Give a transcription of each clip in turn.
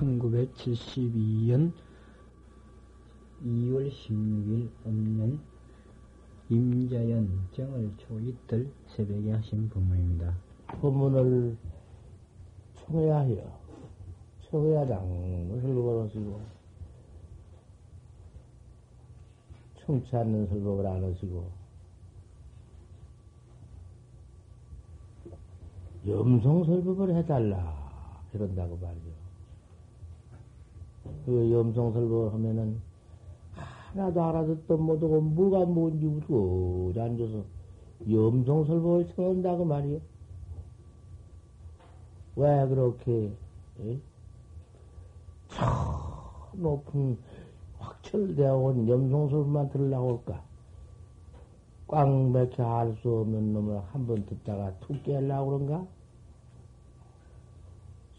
1972년 2월 16일 없는 임자연 정을 초이틀 새벽에 하신 법문입니다. 법문을 청해야 해요. 청해야 장을 설법을 하시고, 청치 않는 설법을 안 하시고, 염성 설법을 해달라. 이런다고 말이죠. 그 염성 설법을 하면은 하나도 알아듣던 못하고 뭐가 뭔지 모르고 앉아서 염성 설법을 청한다고 말이요. 왜 그렇게 에? 저 높은 확철되어 온 염성설만 들으려고 할까? 꽉 맥혀 알 수 없는 놈을 한 번 듣다가 툭 깨려고 그런가?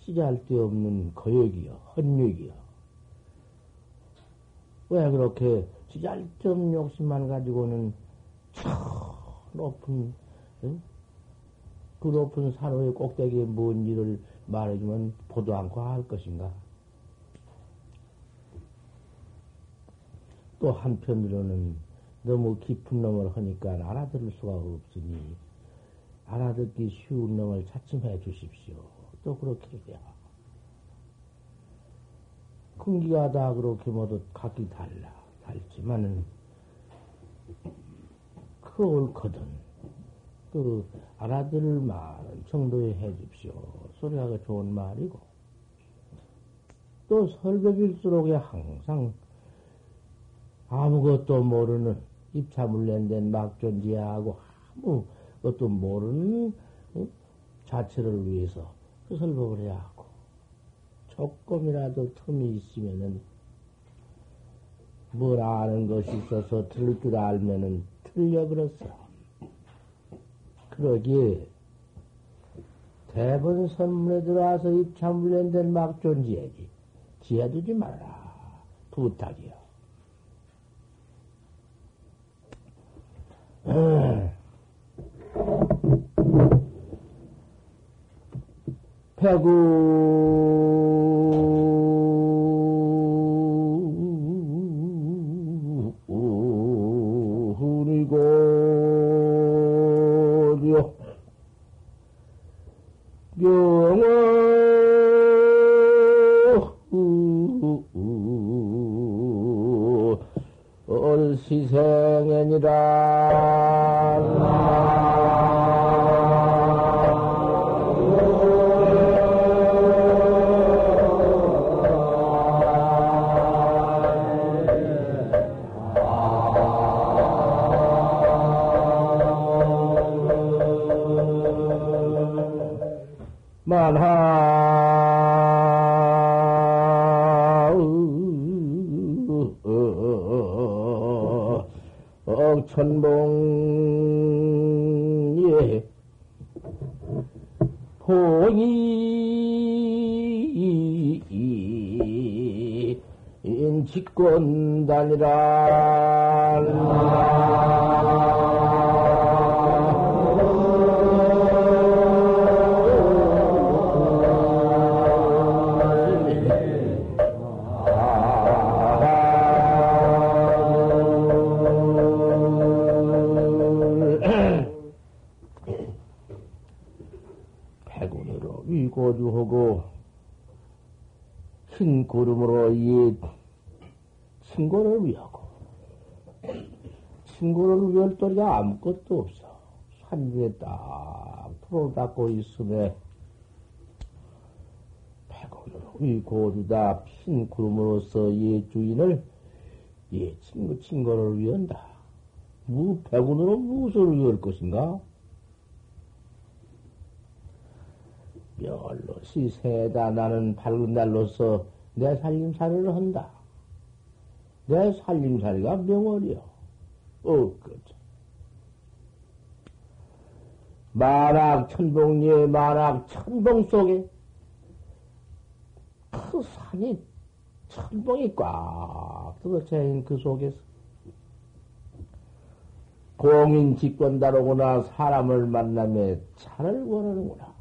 시잘 데 없는 거역이요, 헌육이요. 왜 그렇게 시잘데없는 욕심만 가지고는 저 높은, 응? 그 높은 산호의 꼭대기에 뭔 일을 말해주면 보도 않고 할 것인가? 또 한편으로는 너무 깊은 놈을 하니까 알아들을 수가 없으니 알아듣기 쉬운 놈을 차츰해 주십시오. 또 그렇게 돼요. 큰기가 다 그렇게 모두 각기 달라. 달지만은 그 옳거든. 그 알아들을 말은 정도에 해 줍시오. 소리가 그 좋은 말이고. 또 설법일수록에 항상 아무것도 모르는 입차물련된 막존지하고 아무것도 모르는 자체를 위해서 그 설법을 해야 조금이라도 틈이 있으면은 뭘 아는 것이 있어서 들을 줄 알면은 틀려버렸어. 그러기에 대본 선문에 들어와서 입차물련된 막존지야지. 지혜두지 말라. 부탁이요. 배구 흐리고요 명어 만하 백운으로 위고주하고 흰 구름으로 이 친구를 위하고 친구를 위할 도리가 아무것도 없어. 산 위에 딱 풀을 닦고 있음에 백운으로 위고주다 흰 구름으로서 이 주인을 이 친구 친구를 위한다. 무 백운으로 무엇을 위할 것인가? 멸로시 세다 나는 밝은 날로서 내 살림살이를 한다. 내 살림살이가 명월이요. 어, 그죠. 만악 천봉리의 만악 천봉 속에 그 산이 천봉이 꽉 들어차인 그 속에서 공인 직권다로구나 사람을 만남에 차를 원하는구나.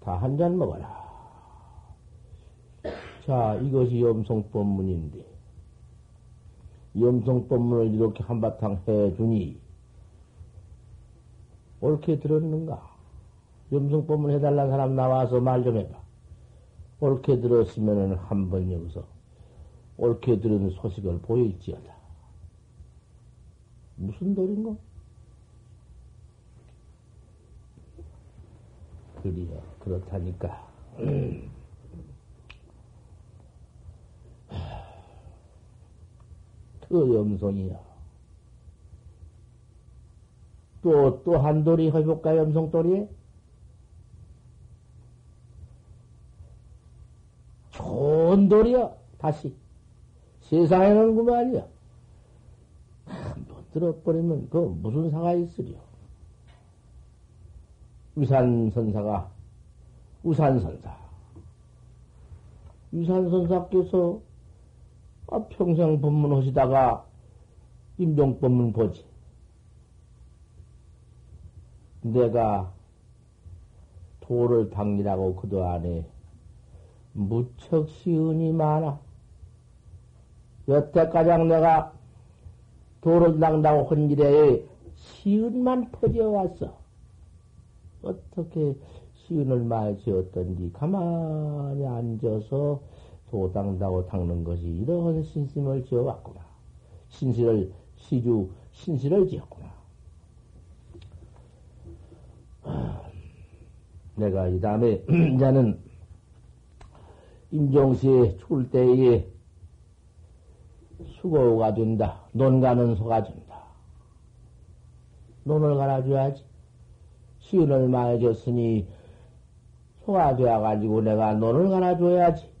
다 한 잔 먹어라. 자, 이것이 염성법문인데, 염성법문을 이렇게 한바탕 해주니, 옳게 들었는가? 염성법문 해달라는 사람 나와서 말 좀 해봐. 옳게 들었으면은 한 번 여기서 옳게 들은 소식을 보일지어다. 무슨 도인가 그리요, 그렇다니까. 그 염송이야. 또, 또 한 돌이 해볼까, 염송돌이? 좋은 돌이야, 다시. 세상에는 그 말이야. 한번 들어버리면 그 무슨 사가 있으려. 위산선사가, 우산선사. 위산선사께서 아, 평생 법문 하시다가 임종법문 보지. 내가 도를 당기라고 그도 안에 무척 시은이 많아. 여태까지 내가 도를 당다고 한 일에 시은만 퍼져왔어. 어떻게 시은을 많이 지었던지 가만히 앉아서 도당다고 닦는 것이 이런 신심을 지어왔구나. 신실을, 시주, 신실을 지었구나. 내가 이 다음에, 이제는 임종시에 출 때에 수고가 된다. 논 가는 소가 된다. 논을 갈아줘야지. 시은을 많이 줬으니 소가 되어가지고 내가 논을 갈아줘야지.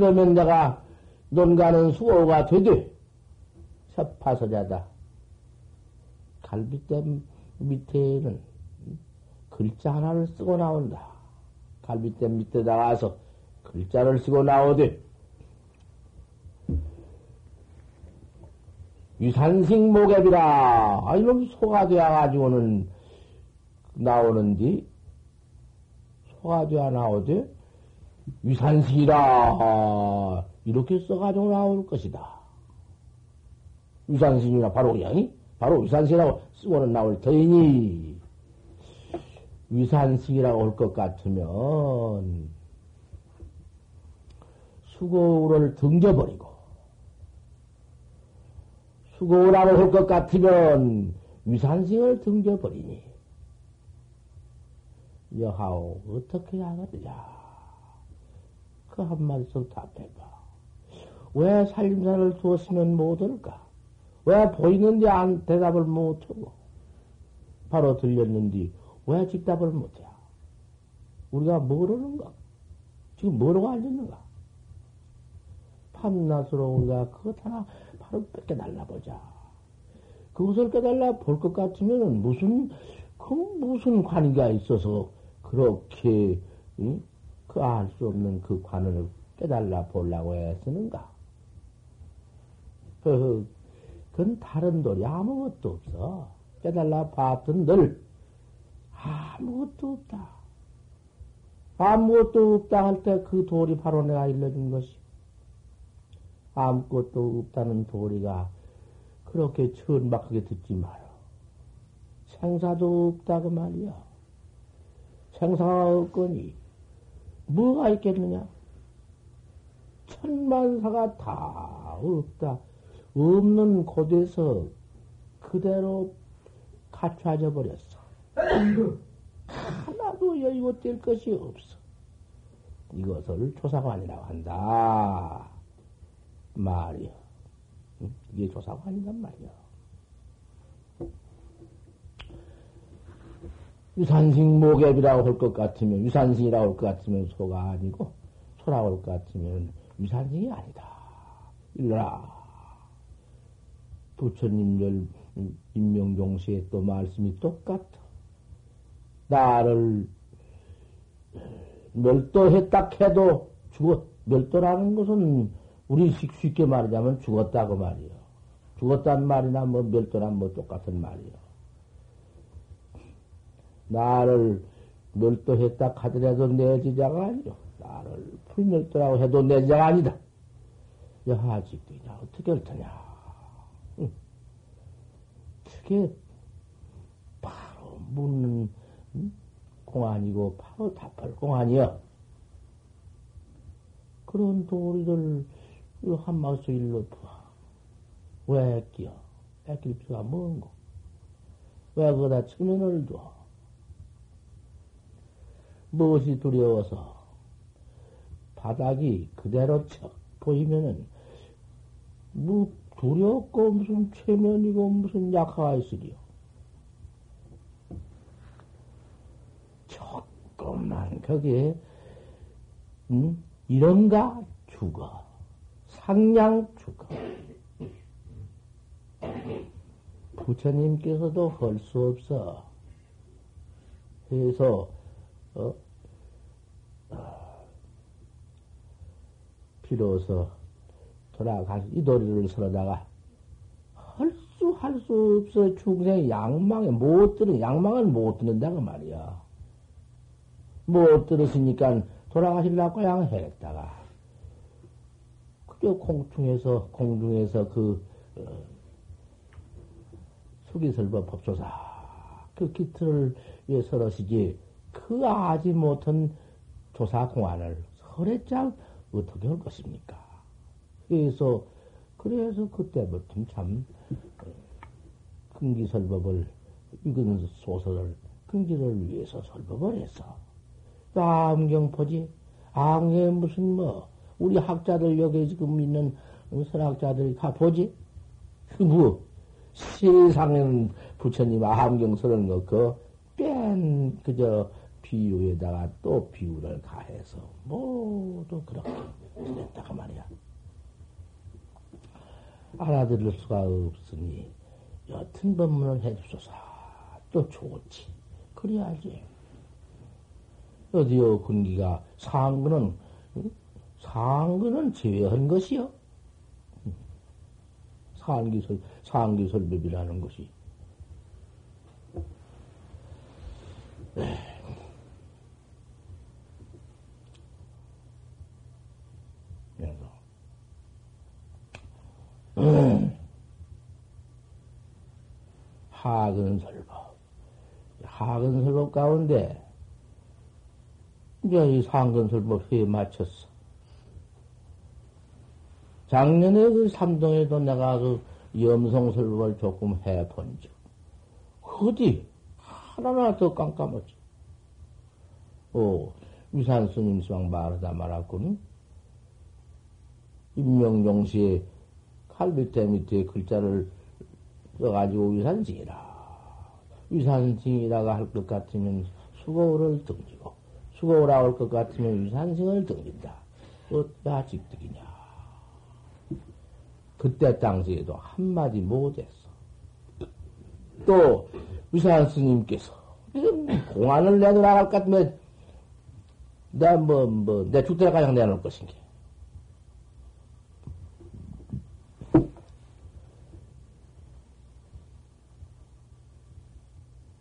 그러면 내가 논 가는 수고가 되되 섭파서자다. 갈비댐 밑에는 글자 하나를 쓰고 나온다. 갈비댐 밑에 나가서 글자를 쓰고 나오되 유산식 목앱이라 아 이놈 소가 되어가지고는 나오는디 소가 되어 나오되 유산식이라. 이렇게 써가지고 나올 것이다. 유산식이라 바로 그냥 바로 유산식이라고 쓰고는 나올 터이니 위산식이라고 할것 같으면 수고를 등져버리고 수고라고 할 것 같으면 위산식을 등져버리니 여하오 어떻게 하겠냐 그 한마디씩 답해봐 왜 살림살을 두었으면 못할까 왜 보이는데 안 대답을 못하고 바로 들렸는데 왜 직답을 못해? 우리가 모르는가? 지금 뭐라고 앉았는가? 밤낮으로 우리가 그것 하나 바로 깨달아보자. 그것을 깨달아 볼것 같으면 무슨, 그 무슨 관계가 있어서 그렇게, 응? 그 알 수 없는 그 관을 깨달아 보려고 했으는가? 그, 그건 다른 돌이 아무것도 없어. 깨달아 봤던 늘 아무것도 없다. 아무것도 없다 할 때그 돌이 바로 내가 일러준 것이. 아무것도 없다는 도리가 그렇게 천박하게 듣지 마라. 생사도 없다 그 말이야. 생사가 없거니 뭐가 있겠느냐? 천만사가 다 없다. 없는 곳에서 그대로 갖춰져 버렸어. 하나도 여의고 뗄 것이 없어. 이것을 조사관이라고 한다. 말이야. 이게 조사관이란 말이야. 유산식 목앱이라고 할 것 같으면, 유산식이라고 할 것 같으면 소가 아니고, 소라고 할 것 같으면 유산식이 아니다. 일러라. 부처님 임명종시에 또 말씀이 똑같아. 나를 멸도했다 해도 죽었, 멸도라는 것은 우리 쉽게 말하자면 죽었다고 말이요. 죽었단 말이나 뭐 멸도란 뭐 똑같은 말이요. 나를 멸도했다 하더라도 내 지자가 아니요. 나를 불멸도라고 해도 내 지자가 아니다. 여하직도냐 어떻게 할 테냐. 응. 어떻게 바로 묻는 응? 공안이고 바로 답할 공안이여. 그런 도리를 한마디서 일로 부어. 왜 끼어? 뺏길 필요가 뭔고? 왜 거기다 측면을 둬? 무엇이 두려워서? 바닥이 그대로 쳐 보이면은 뭐 두렵고 무슨 최면이고 무슨 약화가 있으리요. 조금만 거기에 음? 이런가? 죽어. 상냥 죽어. 부처님께서도 할 수 없어. 해서 어? 비로소 돌아가서 이 도리를 서러다가 할 수 할 수 없어 중생 양망에 못 들은 양망을 못 듣는다고 말이야. 못 들었으니까 돌아가시려고 양했다가 그저 공중에서 공중에서 그 어, 수기설법 법조사 그 기틀을 위해 서러시지 그 아지 못한 조사 공안을 설했장 어떻게 할 것입니까? 그래서 그래서 그때부터 참 근기설법을 읽은 소설을 근기를 위해서 설법을 했어. 암경 보지? 암경에 무슨 뭐 우리 학자들 여기 지금 있는 선학자들이 다 보지? 그 뭐 세상에는 부처님 암경 쓰는 거, 그, 뺀, 그저, 비유에다가 또 비유를 가해서 모두 그렇게 지냈다가 말이야. 알아들을 수가 없으니 여튼 법문을 해주소서. 또 좋지. 그래야지. 어디요, 군기가 상근은, 상근은 제외한 것이요. 상기설, 상기설법이라는 것이. 그래서, 음, 하근설법. 하근설법 가운데, 이제 이 상근설법 회에 맞췄어. 작년에 그 삼동에도 내가 그 염성설법을 조금 해본 적. 어디? 하나나 더 깜깜하지. 어, 위산 스님 수왕 말하다 말았거든. 임명종시에 칼 밑에 밑에 글자를 써가지고 위산징이라. 위산징이라고 할것 같으면 수고를 등지고, 수고라고 할것 같으면 위산징을 등진다. 어따 직득이냐. 그때 당시에도 한마디 못했어. 또, 위산 스님께서, 공안을 내놓으라 할 것 같으면, 내, 뭐, 뭐, 내 죽더라 가장 내놓을 것인게.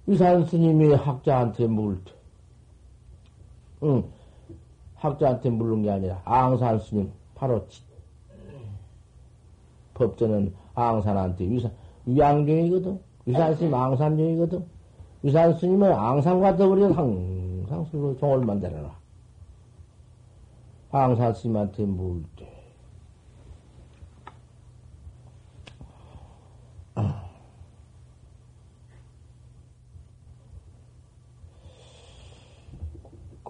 위산 스님이 학자한테 물을 때, 응, 학자한테 물은 게 아니라, 앙산 스님, 바로 법전은 앙산한테 위산, 위양경이거든. 위산 스님 앙산경이거든. 위산 스님은 앙산과 더불어 항상 종을 만들어라. 앙산 스님한테 물 때.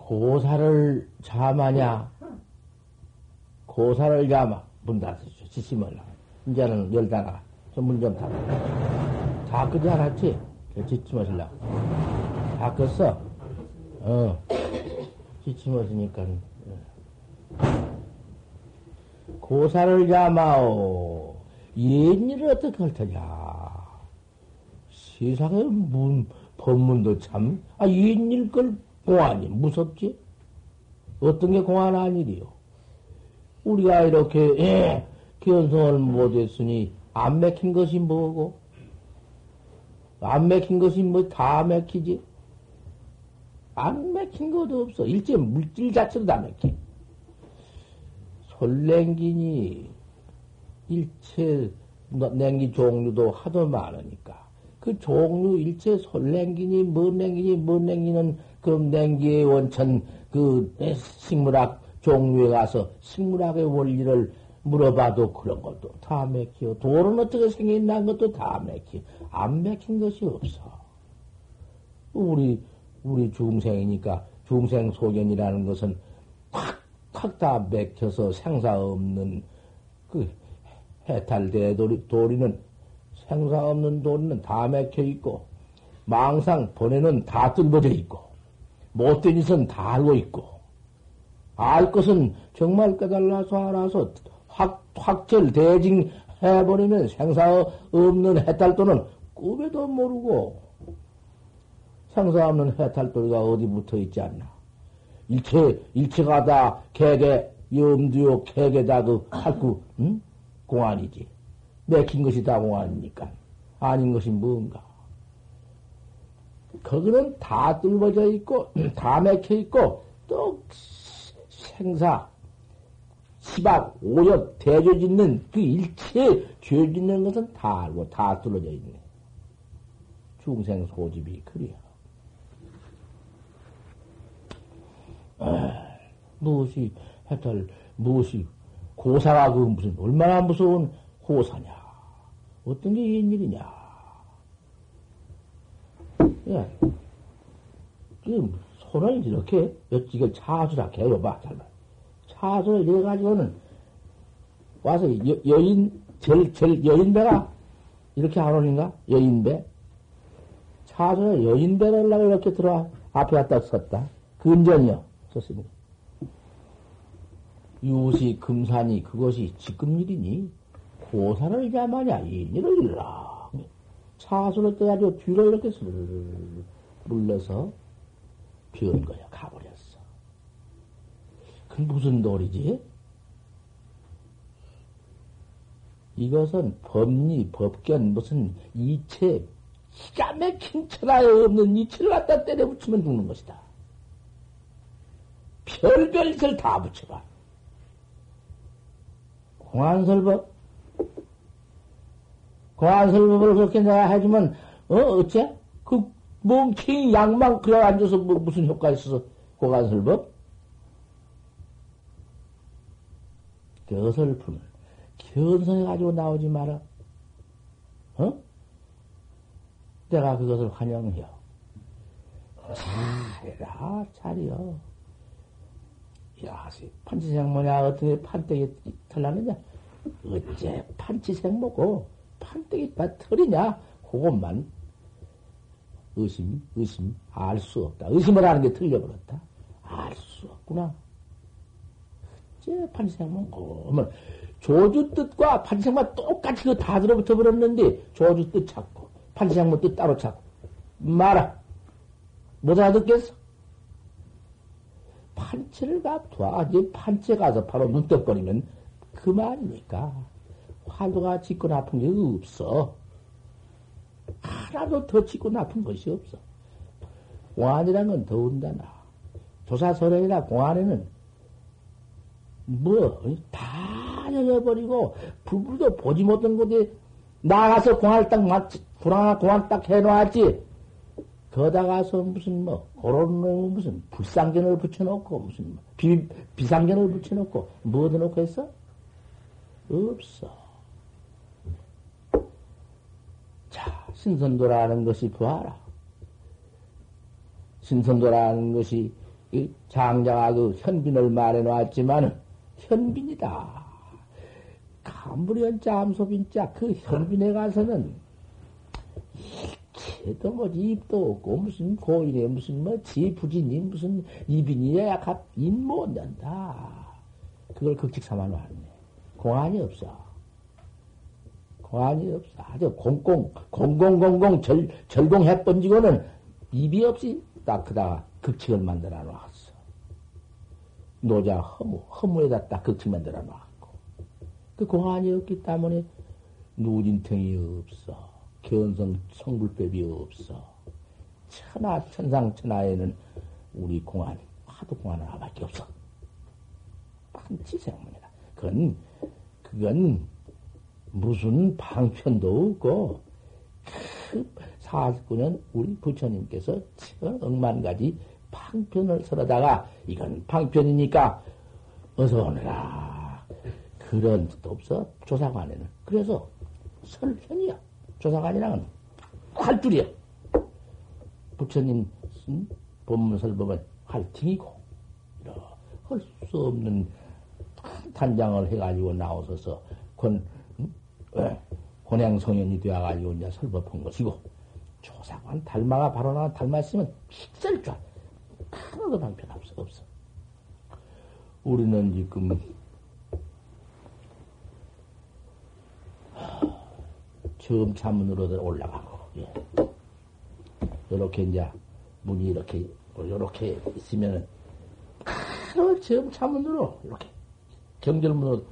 고사를 잠하냐? 고사를 잠아. 문 닫으시오. 말라. 이제는 열다가 문좀 닫아. 다 끄지 않았지? 마실라. 다 껐어? 어. 짓지 마시니까. 고사를 잠아오. 옛일을 어떻게 할 테냐? 세상에 문, 법문도 참, 아, 옛일 걸 공안이 무섭지? 어떤 게 공안 아니리요? 우리가 이렇게, 예, 견성을 못했으니 안 맥힌 것이 뭐고? 안 맥힌 것이 뭐 다 맥히지? 안 맥힌 것도 없어. 일체 물질 자체도 다 맥힌. 솔랭기니 일체 냉기 종류도 하도 많으니까 그 종류 일체 솔냉기니 뭔 냉기니 뭔 냉기는 그 냉기의 원천 그 식물학 종류에 가서 식물학의 원리를 물어봐도 그런 것도 다 맥히요. 돌은 어떻게 생겼나 것도 다 맥히. 안 맥힌 것이 없어. 우리 우리 중생이니까 중생 소견이라는 것은 탁 탁 다 맥혀서 생사 없는 그 해탈대 도리, 도리는 생사 없는 도리는 다 맥혀 있고 망상 번에는 다 뚫어져 있고 못된 짓은 다 알고 있고 알 것은 정말 깨달아서 알아서 확, 확철 대징 해버리면 생사 없는 해탈도는 꿈에도 모르고 생사 없는 해탈도리가 어디 붙어 있지 않나. 일체, 일체가 다 개개, 염두요, 개개 다 그 할구, 응? 공안이지. 맥힌 것이 다 공안이니까. 아닌 것이 뭔가. 거기는 다 뚫어져 있고, 다 맥혀 있고, 또 생사, 시박, 오역, 대죄 짓는 그 일체 죄 짓는 것은 다 알고 다 뚫어져 있네. 중생 소집이. 아, 무엇이 해탈, 무엇이 고사가 그 무슨 얼마나 무서운 호사냐? 어떤 게 웬일이냐? 예. 지금 손을 이렇게 여찌게 차주라 개요봐, 잘 봐. 차주를 이래가지고는 와서 여, 인 절, 절, 여인배가 이렇게 안 오는가? 여인배? 차주에 여인배를 하려고 이렇게 들어와 앞에 갔다 섰다. 근전이요. 썼습니다. 유시 금산이 그것이 지금 일이니 고사를 이자 마냐 이 일을 일라 차수를 떠가지고 뒤로 이렇게 스르르 물러서 비운 거야 가버렸어. 그 무슨 도리지? 이것은 법리, 법견, 무슨 이체, 기가 막힌 천하에 없는 이체를 갖다 때려 붙이면 죽는 것이다. 별별 짓을 다 붙여봐. 공안설법? 공안설법을 그렇게 내가 해주면, 어, 어째? 그, 멍청이 양만 그래 앉아서 뭐 무슨 효과 있어서 공안설법? 그 어설픔을 견성해 가지고 나오지 마라. 어? 내가 그것을 환영해요. 잘해라, 잘이요. 야, 판치생 뭐냐, 어떻게 판때기 털나느냐? 어째 판치생 뭐고, 다 털이냐? 그것만 의심, 의심, 알 수 없다. 의심을 하는 게 틀려버렸다. 알 수 없구나. 어째 판치생 뭐고, 뭐, 조주 뜻과 판치생만 똑같이 그 다 들어붙어 버렸는데, 조주 뜻 찾고, 판치생만 뜻 따로 찾고, 말아. 못 알아듣겠어? 판체를 갚아. 이제 판체 가서 바로 눈떡거리면 그만이니까. 화두가 짙고 나쁜 게 없어. 하나도 더 짙고 나쁜 것이 없어. 공안이란 건 더운다 나. 조사설행이나 공안에는 뭐, 다 열어버리고, 불불도 보지 못한 곳에 나가서 공안을 딱 맞, 불안한 공안 딱 해놓았지. 거다 가서 무슨 뭐 그런 놈 무슨 불상견을 붙여놓고 무슨 뭐 비, 비상견을 붙여놓고 뭐 얻어놓고 했어? 없어. 자, 신선도라는 것이 부하라. 신선도라는 것이 장자가 그 현빈을 말해 놓았지만은 현빈이다. 감불연자 암소빈자 그 현빈에 가서는 해도 뭐지 입도 없고 무슨 고인에 무슨 뭐 지 부진이 무슨 이빈이야 약합 인못 난다. 그걸 극칙 삼아 놓았네. 공안이 없어. 공안이 없어. 아주 공공 공공공공 절 절공해 번지고는 입이 없이 딱 그다가 극칙을 만들어 놨어. 노자 허무 허무에다 딱 극칙 만들어 놨고 그 공안이 없기 때문에 누진탱이 없어. 견성 성불법이 없어. 천하, 천상, 천하에는 우리 공안, 화두 공안 하나밖에 없어. 판치생문이다. 그건, 그건 무슨 방편도 없고, 그 49년 우리 부처님께서 천억만 가지 방편을 설하다가, 이건 방편이니까 어서 오너라. 그런 뜻도 없어, 조사관에는. 그래서 설편이야. 조사관이랑은 활줄이야. 부처님 본문설 보면 활팅이고, 할 수 없는 단장을 해가지고 나오셔서 권, 권양성현이 되어가지고 이제 설법한 것이고, 조사관 달마가 바로 나와 닮았으면 픽셀 줄 하나도 방편 없어, 없어. 우리는 지금, 처음 차문으로 올라가고, 예. 이렇게 이제 문이 이렇게, 이렇게 있으면은, 바로 처음 차문으로 이렇게 경절문으로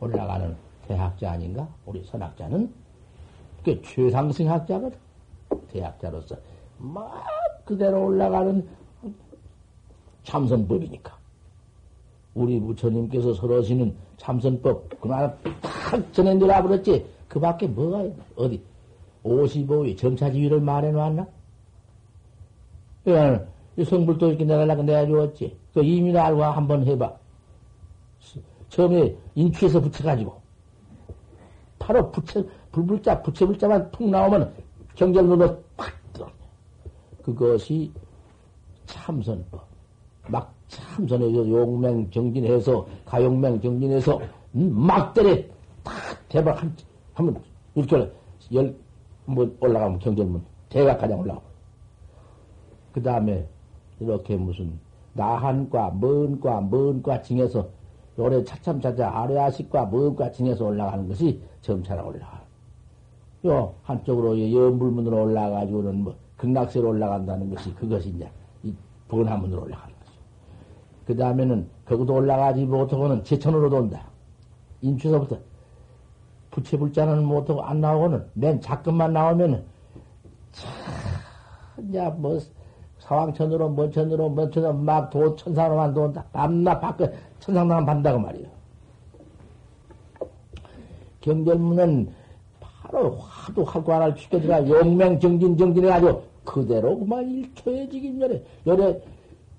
올라가는 대학자 아닌가? 우리 선학자는 그 최상승 학자거든. 대학자로서 막 그대로 올라가는 참선법이니까. 우리 부처님께서 설하시는 참선법, 그날 탁 전해 놀아버렸지. 그 밖에 뭐가 있나? 어디? 55위 점차지위를 말해놨나? 예, 성불도 이렇게 내달라고 내주었지. 그 이미 알고 한번 해봐. 처음에 인취해서 붙여가지고. 바로 부채, 불불자, 부채불자만 툭 나오면 경절로도 팍 들어. 그것이 참선법. 막 참선해서 용맹 정진해서, 가용맹 정진해서, 음, 막 때려. 탁 대박 한, 한번, 이렇게 열, 뭐 올라가면 경절문. 대각 가장 올라가면. 그 다음에 이렇게 무슨 나한과 먼과 먼과 징해서 요래 차참차차 아래아식과 먼과 징해서 올라가는 것이 점차라 올라가. 요 한쪽으로 연불문으로 올라가지고는 뭐 극락세로 올라간다는 것이 그것이 이제 이 번화문으로 올라가는 거죠. 그 다음에는 거기도 올라가지 못하고는 제천으로 돈다. 인추서부터 부채불자는 못하고 안 나오고는 맨 작금만 나오면은 참, 이제 뭐 사왕천으로, 먼천으로, 먼천으로 막 도, 천상으로만 돈다. 밤낮 밖에 천상만 반다고 말이요. 경전문은 바로 화두 하고 하나를 죽여들어 용맹 정진, 정진해가지고 그대로 그만 일초에 지긴 열에, 열에,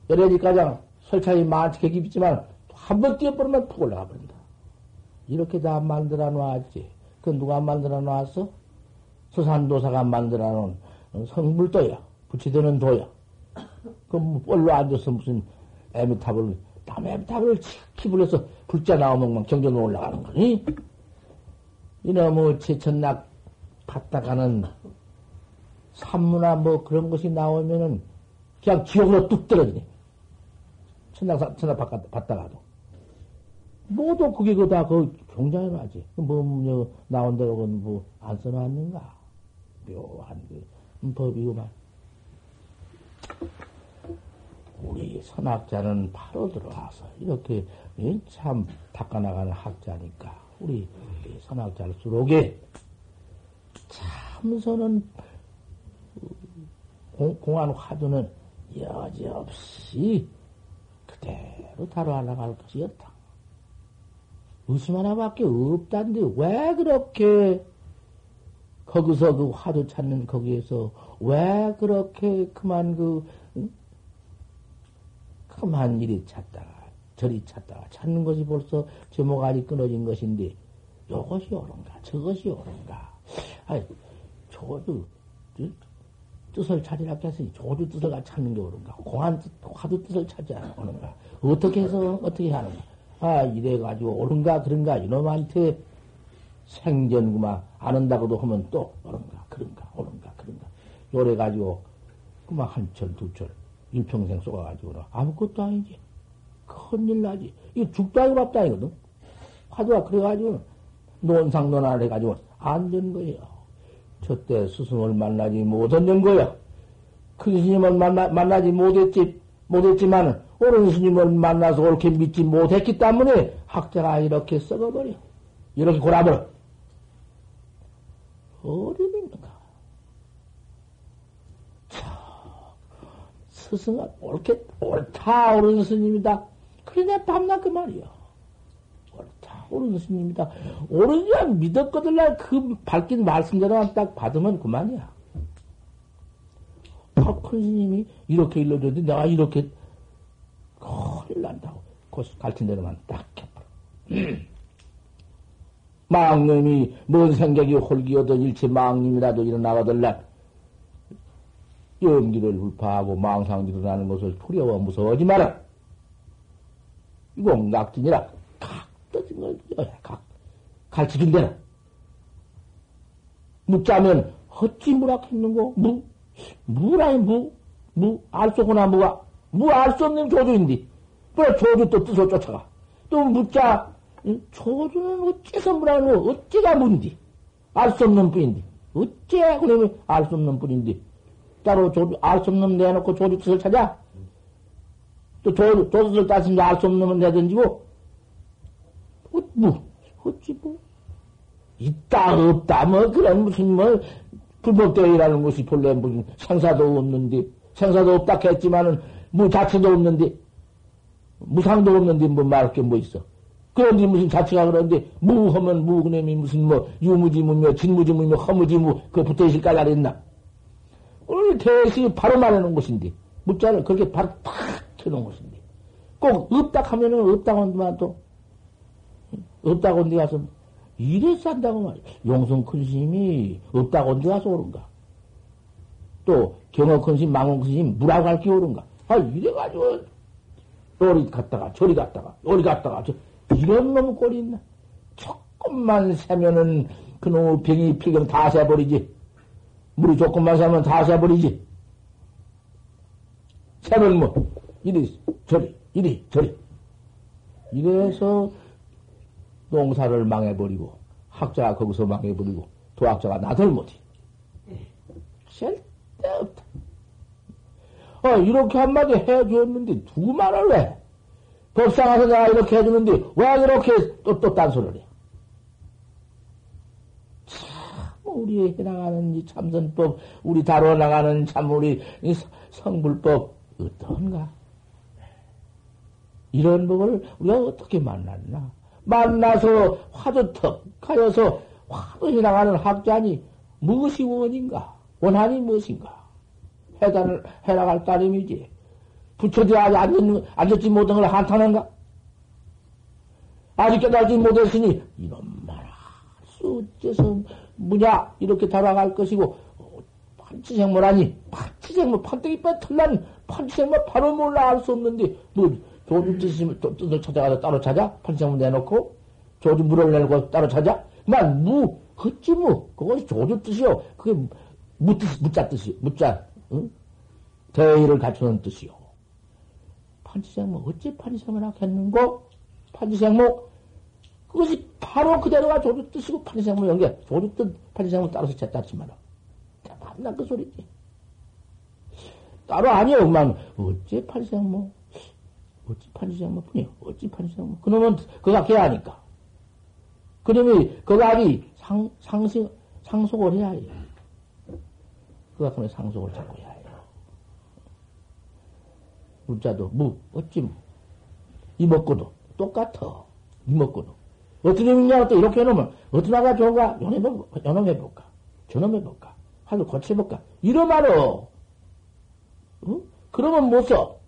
열에지가장 설차이 많게 깊지만 한 번 뛰어버리면 푹 올라가 버린다. 이렇게 다 만들어 놨지. 그 누가 만들어 놨어? 서산도사가 만들어 놓은 성불도야. 붙이드는 도야. 그럼 뻘로 앉아서 무슨 에미탑을, 남 에미탑을 키불려서 불자 나오면 경전으로 올라가는 거니? 이놈의 제천낙 받다가는 산무나 뭐 그런 것이 나오면은 그냥 지옥으로 뚝 떨어지네. 천낙, 천낙 받다가도. 모두 그게 그다 그 경장에 놔지. 뭐, 뭐, 나온 대로 뭐, 안 써놨는가? 묘한 그 법이구만. 우리 선학자는 바로 들어와서 이렇게 참 닦아나가는 학자니까 우리 선학자일수록에 참선은 공안 화두는 여지없이 그대로 다뤄나갈 것이었다. 의심 하나밖에 없단데 왜 그렇게 거기서 그 화두 찾는 거기에서 왜 그렇게 그만 그 그만 이리 찾다가 저리 찾다가 찾는 것이 벌써 제목알이 끊어진 것인데 이것이 옳은가? 저것이 옳은가? 아니 조주 뜻을 찾으라 했으니 조주 뜻을 찾는 게 옳은가? 공안 뜻 화두 뜻을 찾지 않는가? 어떻게 해서 어떻게 하는가 아 이래 가지고 옳은가 그런가? 이놈한테 생전구만 안 한다고도 하면 또 옳은가 그런가 옳은가 그런가? 요래 가지고 그만 한철 두철 일평생 쏘아가지고는 아무것도 아니지. 큰일 나지. 이거 아니고 밥도 아니거든. 화두가 그래가지고 논상 논안을 해가지고 안 된 거예요. 저때 스승을 만나지 못한 거야. 큰 스님을 만나, 만나지 못했지, 못했지만, 옳은 스님을 만나서 옳게 믿지 못했기 때문에 학자가 이렇게 썩어버려. 이렇게 골아버려. 어디 믿는가? 스승은 옳게, 옳다, 옳은 스님이다. 그래, 내 밤낮 그 말이야. 옳다, 옳은 스님이다. 옳으냐 믿었거들날 그 밝힌 말씀대로만 딱 받으면 그만이야. 큰 스님이 이렇게 일러줬는데 내가 이렇게 큰일 난다고. 그 가르친 대로만 딱 해버려. 망님이 뭔 생각이 홀기어든 일체 망님이라도 일어나거들날 연기를 불파하고 망상 일어나는 것을 두려워 무서워하지 마라. 이거 낙진이라 각 떠진 걸 각. 가르쳐준 대로. 묻자면 어찌 무락했는고? 무? 무라니 무? 무? 알수 없구나 무가? 무 알 수 없는 조주인데. 왜 조주 또 뜻을 쫓아가? 또 묻자 조주는 어째서 무라니 무? 어째가 문디? 알 수 없는 뿐인데. 어째 그러면 알 수 없는 뿐인데. 따로 조주, 알 수 없는 내놓고 조주 뜻을 찾아? 또 조, 조주를 따지면 알수 없는 내던지고, 어, 뭐, 어찌 뭐. 있다, 없다, 뭐, 그런 무슨, 뭐, 불법대회라는 것이 본래 무슨 생사도 없는데, 생사도 없다 했지만은, 무 자체도 없는데, 무상도 없는데, 뭐 말할 게 뭐 있어. 그런데 무슨 자체가 그런데, 무하면 무그놈이 무슨 뭐, 유무지무며, 진무지무며, 허무지무, 그 붙어 있을 까라 그랬나? 오늘 대시 바로 말해놓은 것인데, 묻자를 그렇게 바로 탁 켜놓은 것인데, 꼭 없다 하면은 없다고 한데만 또, 없다고 한데 가서, 이래 산다고 말이야. 용성 큰 스님이 없다고 한데 가서 오른가. 또, 경어 큰 스님, 망원 큰 스님, 무라고 할게 오른가. 아, 이래가지고, 요리 갔다가, 저리 갔다가, 요리 갔다가, 저, 이런 놈 꼴이 있나? 조금만 세면은, 그놈의 병이 필경 다 세버리지. 물이 조금만 사면 다 사버리지. 새는 뭐, 이리, 저리, 이리, 저리. 이래서 농사를 망해버리고, 학자가 거기서 망해버리고, 도학자가 나들 못해. 절대 없다. 어, 이렇게 한마디 해주었는데, 두 말을 해. 법상 와서 내가 이렇게 해주는데, 왜 이렇게 또, 또 딴소리를 해? 우리 해나가는 이 참선법, 우리 다뤄나가는 참 우리 이 성불법, 어떤가? 이런 법을 우리가 어떻게 만났나? 만나서 화두턱 가여서 화두 해나가는 학자니 무엇이 원인가? 원한이 무엇인가? 해단을 해나갈 따름이지. 아직 앉는, 앉았지 못한 걸 한탄한가? 아직 깨달지 못했으니, 이런 말, 수, 어째서, 무냐 이렇게 달아갈 것이고 판치생모라니 판치생모 판때기 빠 털난 판치생모 바로 몰라 알 수 없는데 뭐 조주 뜻이 뜻을 찾아가서 따로 찾아 판치생모 내놓고 조주 물을 내놓고 따로 찾아 그만 무 걷지 무 그것이 조주 뜻이요 그게 무 뜻 무자 뜻이요 무자 응? 대의를 갖추는 뜻이요 판치생모 어찌 판치생모나 했는고 판치생모 그것이 바로 그대로가 조주 뜻이고 판치생모 연계. 조주 뜻, 판치생모 따라서 쳤다치만. 만난 그 소리지. 따로 아니요, 엄마는. 어찌 판치생모? 어찌 판치생모 뿐이요. 어찌 판치생모? 그놈은 그가 개야 하니까. 그놈이 그가 아니 상, 상승, 상속을 해야 해요. 그가 그놈 상속을 자꾸 해야 해요. 문자도 무, 어찌 무. 이먹고도 똑같아. 이먹고도. 어떻게 믿냐, 또 이렇게 해놓으면, 어떻게 하가 좋은가? 요놈해볼까? 저놈해볼까? 하루 고쳐볼까? 이러말어. 응? 그러면 못 써.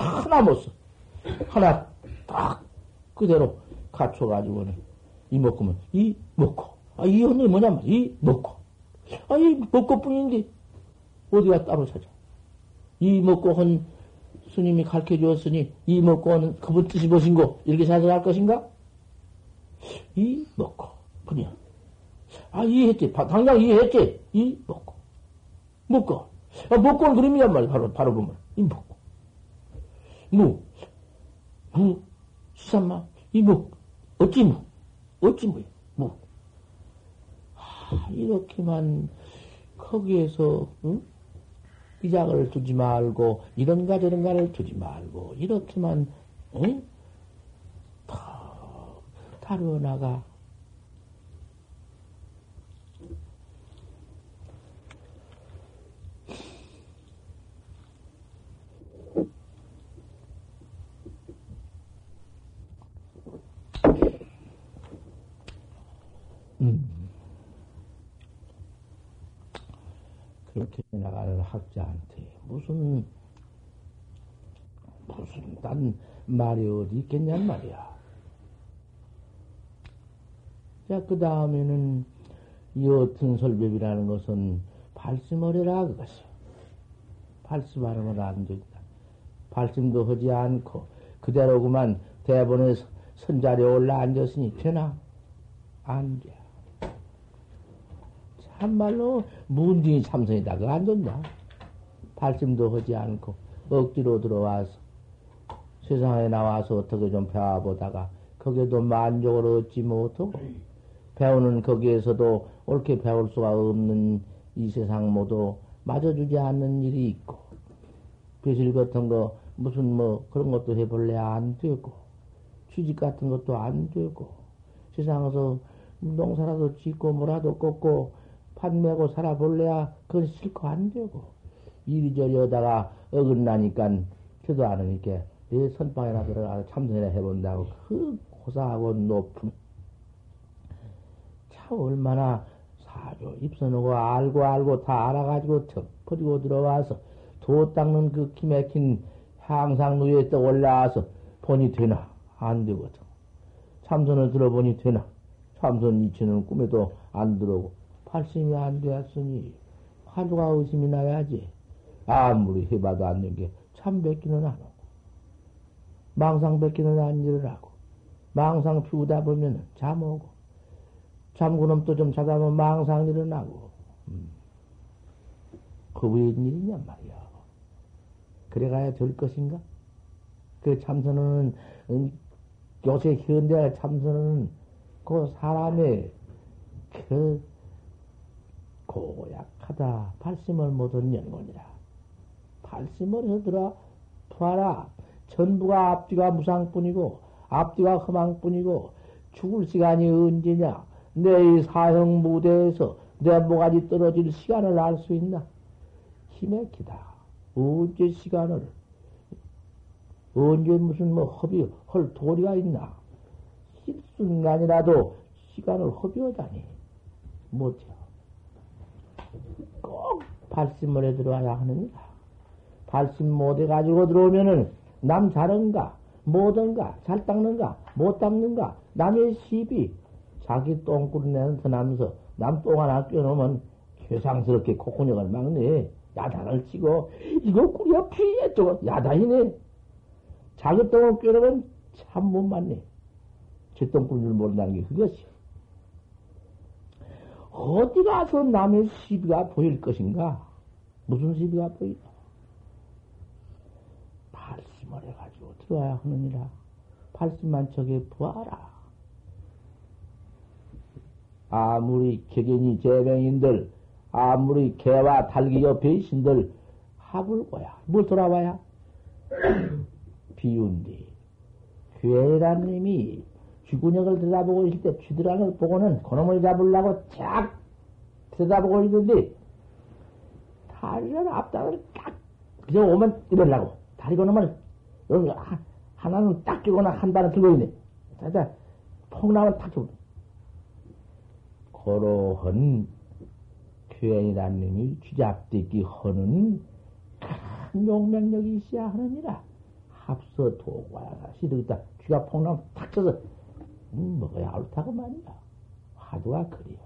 하나 못 써. 하나 딱 그대로 갖춰가지고는 이 먹고면 이 먹고. 아, 이 언니 뭐냐면 이 먹고. 아, 이 먹고 뿐인데 어디가 따로 찾아. 이 먹고 한 스님이 가르쳐 주었으니 이 먹고 하는 그분 뜻이 무엇인고 이렇게 생각할 것인가? 이 먹고 그냥 아 이해했지 당장 이해했지 이 먹고 먹고 아, 먹고는 그림이란 말이야 바로 바로 보면 이 먹고 무 무 수산마. 이묵 어찌 무 어찌 무야 무 아, 이렇게만 거기에서 응? 비장을 두지 말고 이런가 저런가를 두지 말고 이렇게만 응? 하루나가 그렇게 나가는 학자한테 무슨 무슨 딴 말이 어디 있겠냔 말이야. 자, 그 다음에는 여튼 설법이라는 것은 발심어려라 그것이. 발심하면 안 된다. 발심도 하지 않고 그대로 그만 대본에 선자리에 올라 앉았으니 되나? 안 돼. 참말로 문딩이 참선이다. 그거 안 된다. 발심도 하지 않고 억지로 들어와서 세상에 나와서 어떻게 좀 배워보다가 거기에도 만족을 얻지 못하고 배우는 거기에서도 옳게 배울 수가 없는 이 세상 모두 맞아주지 않는 일이 있고 배실 같은 거 무슨 뭐 그런 것도 해볼래 안 되고 취직 같은 것도 안 되고 세상에서 농사라도 짓고 뭐라도 꺾고 판매고 살아볼래야 그건 싫고 안 되고. 이리저리 하다가 어긋나니까 저도 않으니까 내 선방이나 들어가서 참선이나 해본다고 그 고사하고 높은 참 얼마나 사조 입선하고 알고 알고 다 알아가지고 턱 버리고 들어와서 도 닦는 그 기맥힌 향상루에 또 올라와서 보니 되나? 안 되거든. 참선을 들어보니 되나? 참선 이치는 꿈에도 안 들어오고 발심이 안 되었으니 화두가 의심이 나야지 아무리 해봐도 안 된 게 참 뱉기는 안 하고 망상 뱉기는 안 일어나고 망상 피우다 보면 잠 오고 잠구름 또좀 자다 보면 망상 일어나고 음. 그 웬일이냐 말이야 그래가야 될 것인가 그 참선은 음, 요새 현대 참선은 그 사람의 그 고약하다. 발심을 못한 연원이라. 발심을 해들어 봐라. 전부가 앞뒤가 무상뿐이고 앞뒤가 허망뿐이고 죽을 시간이 언제냐? 내 이 사형 무대에서 내 모가지 떨어질 시간을 알 수 있나? 힘맥히다. 언제 시간을? 언제 무슨 뭐 허비 헐 도리가 있나? 일순간이라도 시간을 허비하다니. 못해. 꼭 발심을 해 들어와야 하느니라. 발심 못해 가지고 들어오면은 남 잘한가 못한가 잘 닦는가 못 닦는가 남의 시비 자기 똥꾸리내는 드나면서 남 똥 하나 끼워놓으면 괴상스럽게 콧구녕을 막네 야단을 치고 이거 꾸리야 피해. 저거 야단이네. 자기 똥을 끼워놓으면 참 못 맞네. 제 똥꾸린 줄 모른다는 게 그것이 어디 가서 남의 시비가 보일 것인가 무슨 시비가 보이나 발심을 해가지고 들어와야 하느니라. 발심만 저게 부하라. 아무리 격연이 재명인들, 아무리 개와 달기 옆에 신들 하불고야. 뭘 돌아와야? 비운디. 괴란 님이 쥐구녕을 들여다보고 있을 때 쥐들한을 보고는 그놈을 잡으려고 쫙 들여다보고 있는데 다리를 앞다리를 딱 그저 오면 이러려고 다리 건너면 여기 하나는 딱 끼거나 한 발은 들고 있네. 자자 폭나면 탁 줘. 고로한 교행이라는 놈이 쥐잡대기 하는 큰 용맹력이 있어야 하느니라. 합서 도과가 시득다 쥐가 폭나면 탁 쳐서 음, 먹어야 옳다고 말이야. 화두가 그래요.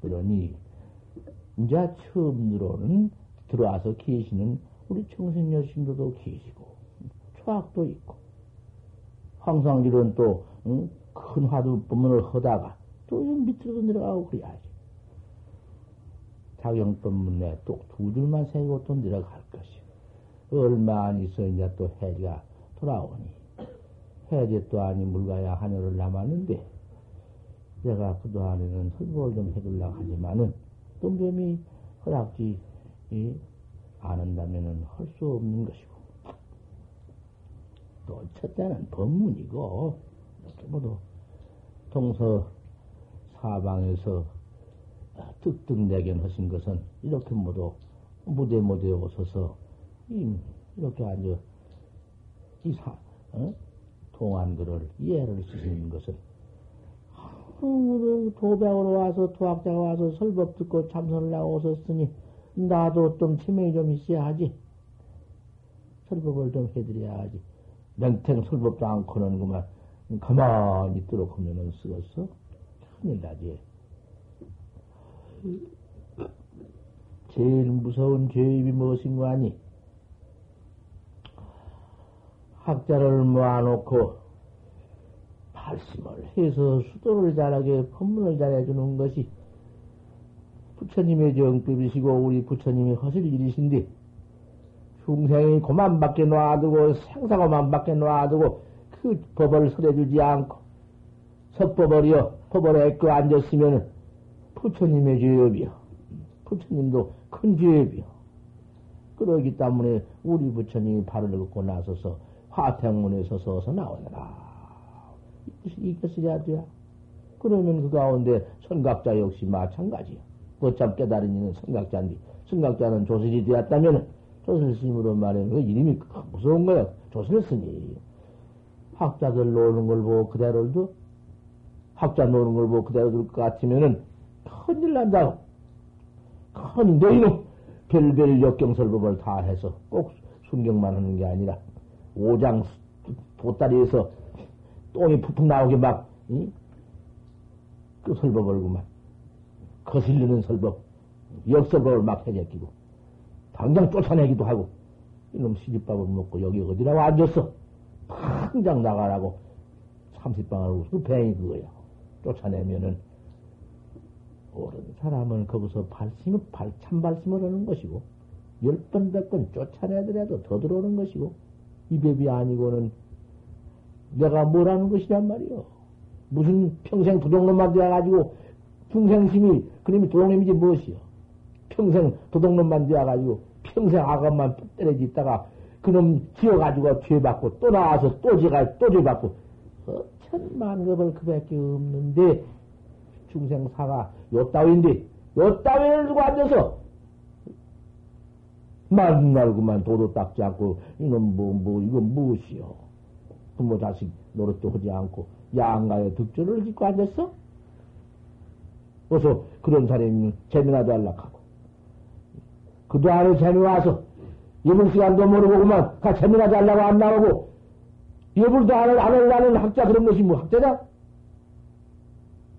그러니 이제 처음 들어오는 들어와서 계시는 우리 청생여신들도 계시고 초학도 있고 황상길은 또큰 화두 법문을 하다가 또 밑으로 내려가고 그래야지. 자경 법문에 또 두 줄만 세고 또 내려갈 것이요. 얼마 안 있어 이제 또 해지가 돌아오니 해제 또 아니 물가야 하늘을 남았는데 내가 그동안에는 설법을 좀 해주려고 하지만은 똥뱀이 허락지 안 한다면은 할 수 없는 것이고 또 첫째는 법문이고 이렇게 모두 동서 사방에서 득득내견 하신 것은 이렇게 모두 무대 무대에 오셔서 이렇게 앉아 이 사, 어? 동안들을 이해를 쓰시는 것은 도백으로 와서 도학자가 와서 설법 듣고 참선을 하고 오셨으니 나도 좀 치명이 좀 있어야 하지. 설법을 좀 해드려야 하지. 맹탱 설법도 않고는 그만 가만히 있도록 하면은 쓰겠어? 큰일 나지. 제일 무서운 죄입이 무엇인가 하니? 학자를 모아놓고 발심을 해서 수도를 잘하게 법문을 잘해주는 것이 부처님의 정법이시고 우리 부처님이 하실 일이신데 중생이 고만 밖에 놔두고 생사고만 밖에 놔두고 그 법을 설해주지 않고 섭법을이여 법을 애껴 앉았으면 부처님의 죄업이요. 부처님도 큰 죄업이요. 그러기 때문에 우리 부처님이 발을 걷고 나서서 화택문에 서서 나오느라. 이것이야 돼야. 그러면 그 가운데 선각자 역시 마찬가지요. 어쩜 깨달은 이는 선각자인데, 선각자는 조실이 되었다면, 조실스님으로 말하면 그 이름이 무서운 거야. 조실스님. 학자들 노는 걸 보고 그대로도, 학자 노는 걸 보고 그대로 둘 것 같으면은, 큰일 난다고. 큰일, 너희는 별별 역경설법을 다 해서 꼭 순경만 하는 게 아니라, 오장 보따리에서 똥이 푹푹 나오게 막, 응? 그 설법을 그만. 거슬리는 설법, 역설법을 막 해제끼고, 당장 쫓아내기도 하고, 이놈 시집밥을 먹고 여기 어디라고 앉았어? 당장 나가라고. 삼십방을 웃고 배이 그거야. 쫓아내면은, 옳은 사람은 거기서 발심을, 발, 참발심을 하는 것이고, 열 번, 백 번 쫓아내더라도 더 들어오는 것이고, 이 법이 아니고는 내가 뭐라는 것이란 말이요. 무슨 평생 도둑놈만 되어가지고 중생심이 그놈이 도둑놈이지 무엇이요. 평생 도둑놈만 되어가지고 평생 악업만 때려지 있다가 그놈 지어가지고 죄받고 또 나와서 또 지가 또 죄받고 어, 천만급을 그밖에 없는데 중생사가 요 따위인데 요 따위를 두고 앉아서 만날 그만 도도 닦지 않고 이놈 뭐뭐 이건 무엇이요 부모 자식 노릇도 하지 않고 양가에 득조를 짓고 앉았어? 어서 그런 사람이 재미나도 안락하고 그도 안에 재미 와서 예불 시간도 모르고 그만 가 재미나도 하려고 안 나오고 예불도 안, 안 하려는 학자 그런 것이 뭐 학자냐?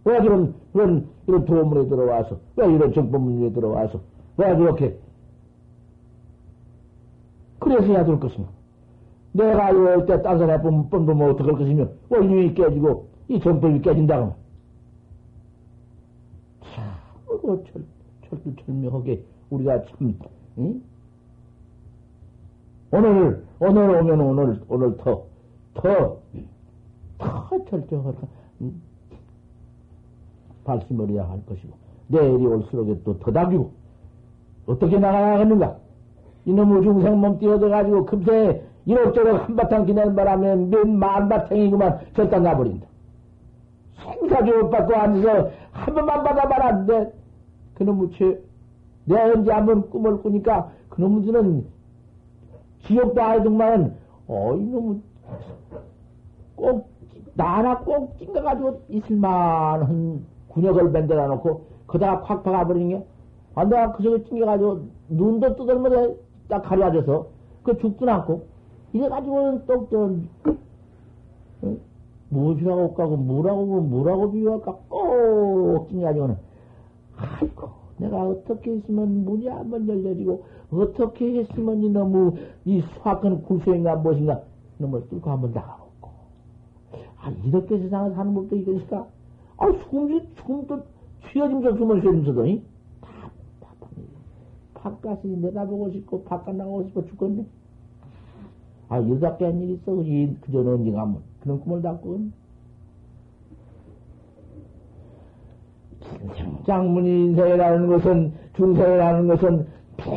왜 그런 그런 이런 도문에 들어와서 왜 이런 정법문에 들어와서 왜 그렇게 그래서야 될 것이냐? 내가 이럴 때딴 사람 뻔, 뻔보면 어떡할 것이며, 원륜이 깨지고, 이 정법이 깨진다고. 참, 어, 철, 철두철미하게, 우리가 참, 응? 오늘, 오늘 오면 오늘, 오늘 더, 더, 더 철저하게, 응? 발심을 해야 할 것이고, 내일이 올수록 또더 다기고, 어떻게 나가야겠는가? 이놈의 중생 몸 뛰어들어가지고 금세 이럭저럭 한바탕 기내는 바람에 몇 만바탕이 그만 절단 나버린다. 생사교육 받고 앉아서 한 번만 받아봐라. 그놈의 죄, 내가 언제 한번 꿈을 꾸니까 그놈들은 지옥도 아니더만은, 어, 이놈은 꼭, 나나 꼭 찡가가지고 있을만한 군역을 만들어 놓고, 그다가 콱 박아버리는 게, 아, 내가 그 속에 찡겨가지고 눈도 뜯을면 딱 가려져서, 그 죽도 않고, 이래 가지고는 또, 또, 어? 무엇이라고 까고, 뭐라고, 뭐라고 비유할까? 꼭, 찡가지고는, 아이고, 내가 어떻게 했으면 문이 한번 열려지고, 어떻게 했으면 이 너무, 이 수학은 굴수인가 무엇인가, 놈을 뚫고 한번 나가고. 아, 이렇게 세상을 사는 법도 이것일까? 아, 숨이, 숨도, 쉬어지면서 숨을 이? 다, 바깥이 내다보고 싶고, 바깥 나가고 싶어 죽겠네. 아, 이렇게 한 일이 있어. 이, 그전 언제 가면. 그런 꿈을 닦고. 장문이 인생이라는 것은, 중생이라는 것은, 팽,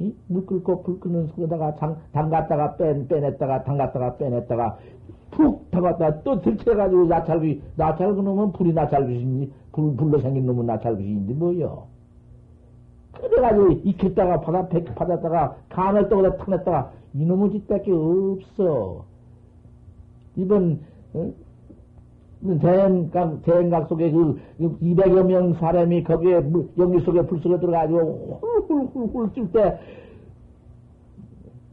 이, 물 끓고 불 끄는 속에다가 장, 담갔다가 뺀, 빼냈다가, 담갔다가 빼냈다가, 푹 담갔다가 또 들쳐가지고 나찰귀, 나찰그 놈은 불이 나찰귀신지, 불, 불로 생긴 놈은 나찰귀신지 뭐요. 그래가지고 익혔다가 받아, 받았다가 간을 떠오다 탁 냈다가 이놈의 짓밖에 없어. 이번 어? 대행각, 대행각 속에 그 200여 명 사람이 거기에 물, 연기 속에 불 속에 들어가지고 훌훌훌훌 찔 때,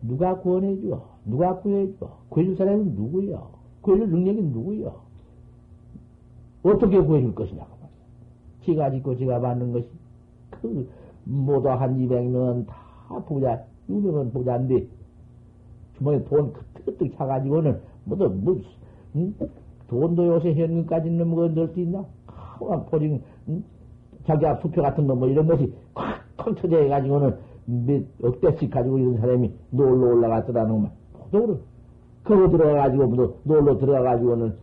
누가 구원해줘? 누가 구해줘? 구해줄 사람은 누구요? 구해줄 능력이 누구요? 어떻게 구해줄 것이냐고 말이야. 지가 짓고 지가 받는 것이, 그, 모두 한 200명은 다 부자, 6명은 부자인데, 주머니에 돈 그뜩그뜩 차가지고는, 뭐도, 뭐, 응? 돈도 요새 현금까지 있는 거 넣을 수 있나? 하한 포징, 응? 자기가 수표 같은 거 뭐 이런 것이 콱콱 쳐져 해가지고는 몇 억대씩 가지고 이런 사람이 놀러 올라갔더라는 말. 모두 그거 들어가가지고, 모두 놀러 들어가가지고는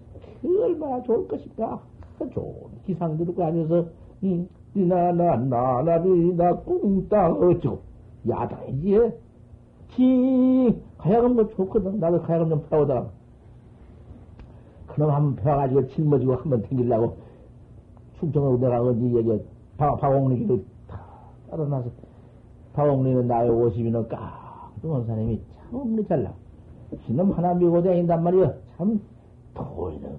그 얼마나 좋을 것인가? 그 좋은 기상 들고 앉아서, 응, 니나나, 나나리나, 꿍땅, 어쩌고. 야당이지. 지, 가야금 뭐 좋거든. 나도 가야금 좀 배우다가. 그놈 한번 배워가지고 짊어지고 한번 댕기려고 충청으로 내가 어디 박, 박옥리기도 다 따라나서 박옥리는 나이 50이는 깡뚱한 사람이 참 없는 잘나. 지놈 하나 밀고 다닌단 말이야. 참, 도인은,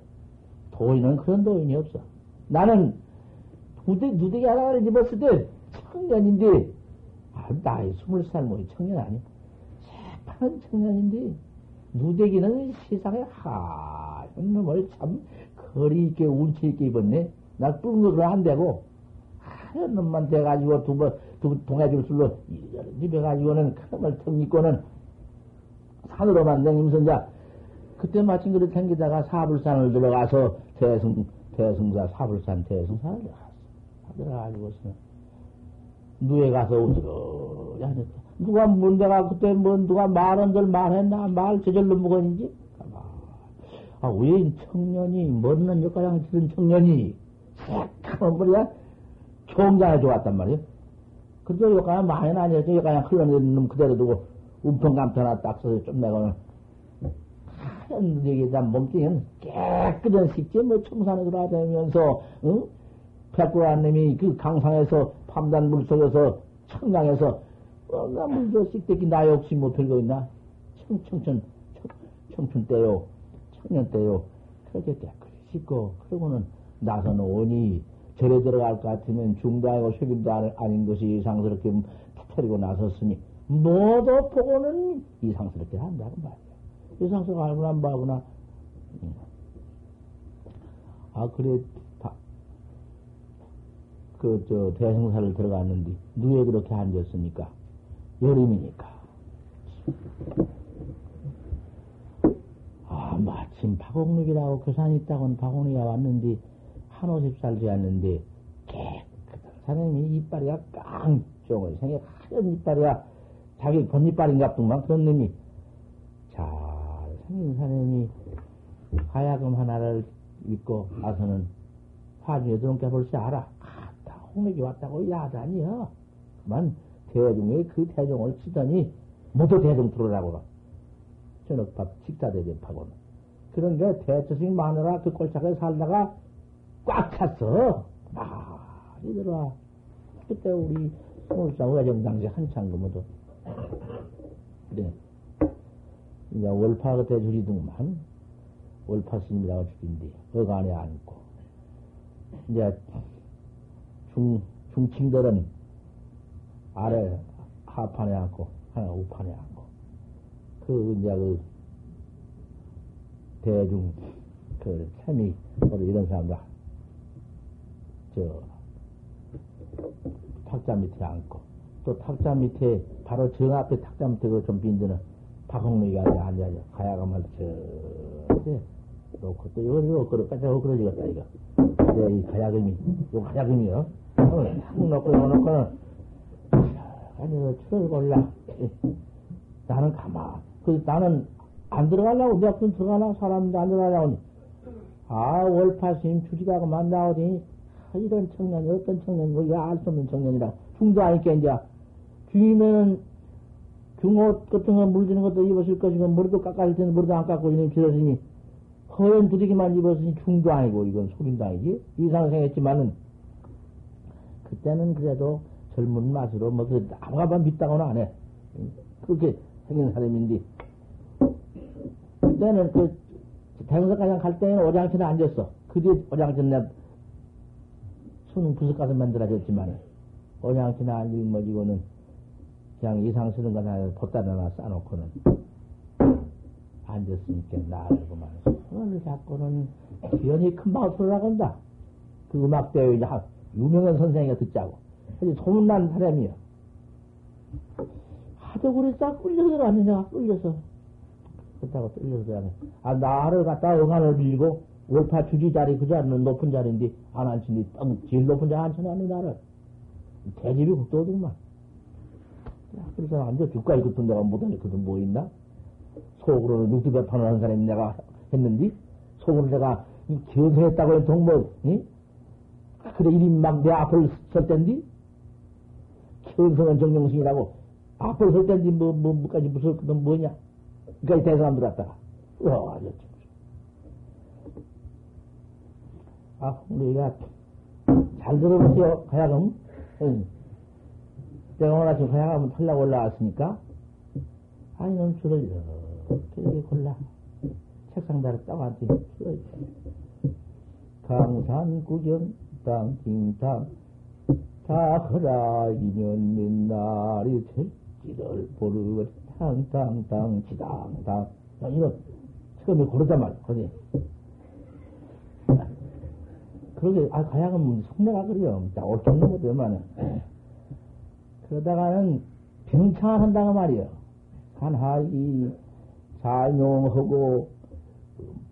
도인은 그런 도인이 없어. 나는 누대, 누대기 하나를 입었을 때 청년인데, 아, 나이 스물 살 뭐, 청년 아니야. 새파란 청년인데, 누대기는 세상에 하얀 놈을 참 거리 있게 운치 있게 입었네. 나 뿔은 것으로 안 되고 하얀 놈만 돼가지고 두 번, 두 동해줄 술로 입어가지고는 큰 놈을 턱 입고는 산으로만 댕기면서 그때 마침 그렇게 댕기다가 사불산을 들어가서 대승, 대승사, 사불산 대승사를 들어가지고서 누에 가서 어쩌고 하니까 누가 문제가 그때 뭐 누가 말한들 말했나 말 저절로 먹었는지 아, 왜 청년이 머리는 여가장 치는 청년이 새까만 머리가 총장에 좋았단 말이야. 그래도 여가장 많이 나뉘었죠. 여가장 흘러내리는 놈 그대로 두고 움펑감터 하나 딱 써서 좀 내고는 하얀 여기다 몸뚱이는 깨끗한 식재 뭐 청산에 돌아다니면서 응? 백구한 놈이 그 강상에서 밤단 물속에서 청량에서 어, 나 물도 씩대기 나 역시 뭐 별거 있나? 청, 청춘, 청, 청춘 때요. 청년 때요. 그렇게 깨끗이 씻고, 그러고는 나선 오니 절에 들어갈 것 같으면 중도하고 책임도 아닌 것이 이상스럽게 터뜨리고 나섰으니, 모두 보고는 이상스럽게 한다는 말이야. 이상스럽게 알고나 안 봐구나. 아, 그래, 그, 저, 대성사를 들어갔는데, 누에 그렇게 앉았습니까? 여름이니까. 아, 마침 박옥록이라고 교산이 있다고는 박옥록이가 왔는데, 한 오십 살 되었는데, 깨끗한 사람이 이빨이가 깡쫑을 생겨 하얀 이빨이야. 자기 본이빨인가 뿐만 그런 놈이 잘 생긴 사람이 하야금 하나를 입고 와서는 화중에 들어온 게 벌써 알아. 홍록이 왔다고 야단이야. 그만 대중의 그 대중을 치더니 모두 대중 들어라고 저녁밥 식사 대접하고는 그런 게 대처식 마누라 그 꼴짝에 살다가 꽉 찼어. 많이 들어와. 그때 우리 스물살 회정 당시 한창 그모도 그래. 이제 월파 그때 줄이더만 월파 스님이라고 줄인데 어간에 앉고 이제 중 중층들은 아래 하판에 앉고 하나 우판에 앉고 그 이제 그 대중 그뭐 이런 사람들 저 탁자 밑에 앉고 또 탁자 밑에 바로 정 앞에 탁자 밑에 그좀 빈드는 박홍록이가 앉아서 가야가만 저 놓고 또 이거 그릇까지 하고 그러지겠다 이거 이 가야금이 요 가야금이요 탁 놓고 이거 놓고는 아니, 철을 골라. 나는 가만. 그, 나는 안 들어가려고, 내가 그럼 들어가나? 사람도 안 들어가려고. 아, 월파 스님 주지가고 만 나오더니, 아, 이런 청년이 어떤 청년이, 뭐, 알수 없는 청년이라. 중도 아니까, 이제. 중이면은, 중옷 같은 거 물드는 것도 입었을 것이고, 머리도 깎아줄 때는 머리도 안 깎고, 이놈 들었으니, 허연 부대기만 입었으니 중도 아니고, 이건 속임도 아니지. 이상 생겼지만은, 그때는 그래도, 젊은 맛으로 뭐, 그, 아무가 믿다고는 안 해. 그렇게 생긴 사람인데, 그때는 그, 대흥사가장 갈 때는 오장천에 앉았어. 그 뒤에 오장전 내 수능 부석 가서 만들어졌지만, 오장전나 일머지고는 그냥 이상 쓰는 거다 보따리 하나 싸놓고는 앉았으니까 나르고만 손을 잡고는 기연이 큰 마우스를 나간다. 그 음악대회 이제 유명한 선생이가 듣자고. 아주 소문난 사람이야. 하도 그랬다 끌려서 내가 끌려서. 그렇다고 끌려서 들어가네. 아, 나를 갖다 응안을 빌리고, 월파 주지 자리, 그 자리는 높은 자리인데, 안 앉히니, 땅, 제일 높은 자리 앉혀놨네, 나를. 대집이 국도더구만. 그래서 앉아 죽가 있거든 내가 못하겠거든, 뭐 있나? 속으로는 육두배판을 한 사람이 내가 했는데, 속으로 내가 견성했다고 동뭐, 응? 그래, 이름 막내 앞을 설 텐데, 견성은 정령승이라고, 앞을 설 텐데, 뭐, 뭐, 뭐까지 무섭거든, 뭐냐? 그니까 대사람 들어왔다가, 와, 저 아, 우리가 잘 들어보세요, 가야금. 응. 내가 오늘 아침 가야금을 탈라고 올라왔으니까, 아니, 넌 줄을 이렇게 골라. 책상 다리 딱 앉지. 강산 구경, 땅, 띵땅, 다 허라, 이년 맨날이 될지를 보르, 탕탕탕, 지당당. 이거 처음에 고르단 말이야, 거기. 그러게, 아, 가야금 속내가 그래요. 올 정도거든, 얼마나. 그러다가는 병창을 한다고 말이요. 한하이, 자용하고,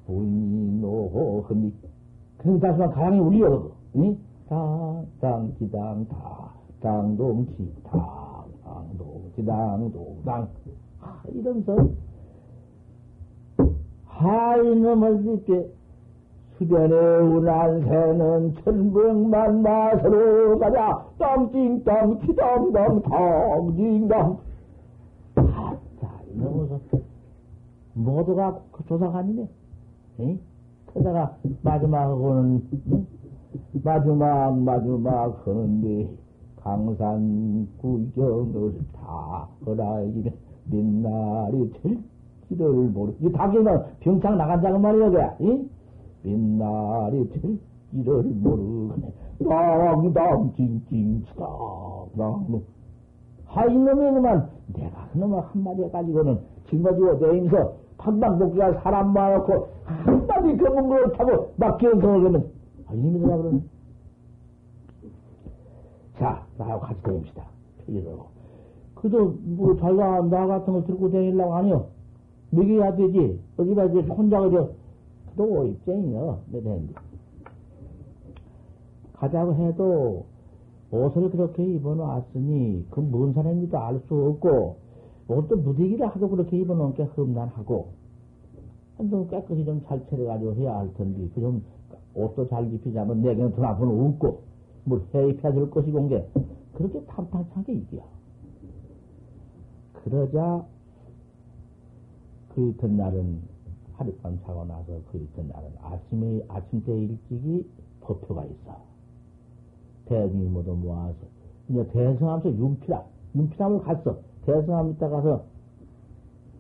부인노, 흔히. 그럼 다시만 가양이 울려, 응? 당, 당, 지당, 다, 당동, 지, 당, 당동, 지당, 동, 당. 아, 이러면서, 하이 놈을 듣게, 수변에 운한 새는 천병만 마서로 가자, 땅띵땅, 티당당, 탕띵당. 아따, 이러면서, 모두가 그 조사관이네. 응? 그러다가 마지막하고는 응? 마지막 마지막 하는데 강산 구경을 다 허라이면 민날이 될지를 모르. 이 닭이는 병창 나간다고 말이야, 그 응? 민날이 될지를 모르네. 당당 징징치다. 당 하이 놈이 그만 내가 그놈을 한마디 해가지고는 짊어지고 내면서 판방복기가 사람 모아놓고 한마디 검은 걸 타고 막 견성을 하면 아, 이놈이 누가 그러네. 자, 나하고 같이 다닙시다. 필요로. 그도 뭐 자기가 나 같은 걸 들고 다니려고 하니요. 먹여야 되지. 어디다 이제 혼자 그려. 그도 입장이요. 몇 해인데. 가자고 해도 옷을 그렇게 입어놓았으니 그 뭔 사람인지도 알 수 없고 옷도 무대기를 하도 그렇게 입어놓은 게 험난하고 한번 깨끗이 좀 잘 차려가지고 해야 할 텐데 그 좀 옷도 잘 입히자면 내게는 돈 앞은 없고 뭘될 것이고 온게 그렇게 탐탁하게 이겨 그러자 그 이튿날은 하룻밤 자고 나서 그 이튿날은 아침에 아침 때 일찍이 법표가 있어. 대중이 모두 모아서. 이제 대성함서 윤피람 윤피람을 갔어. 대성함 있다 가서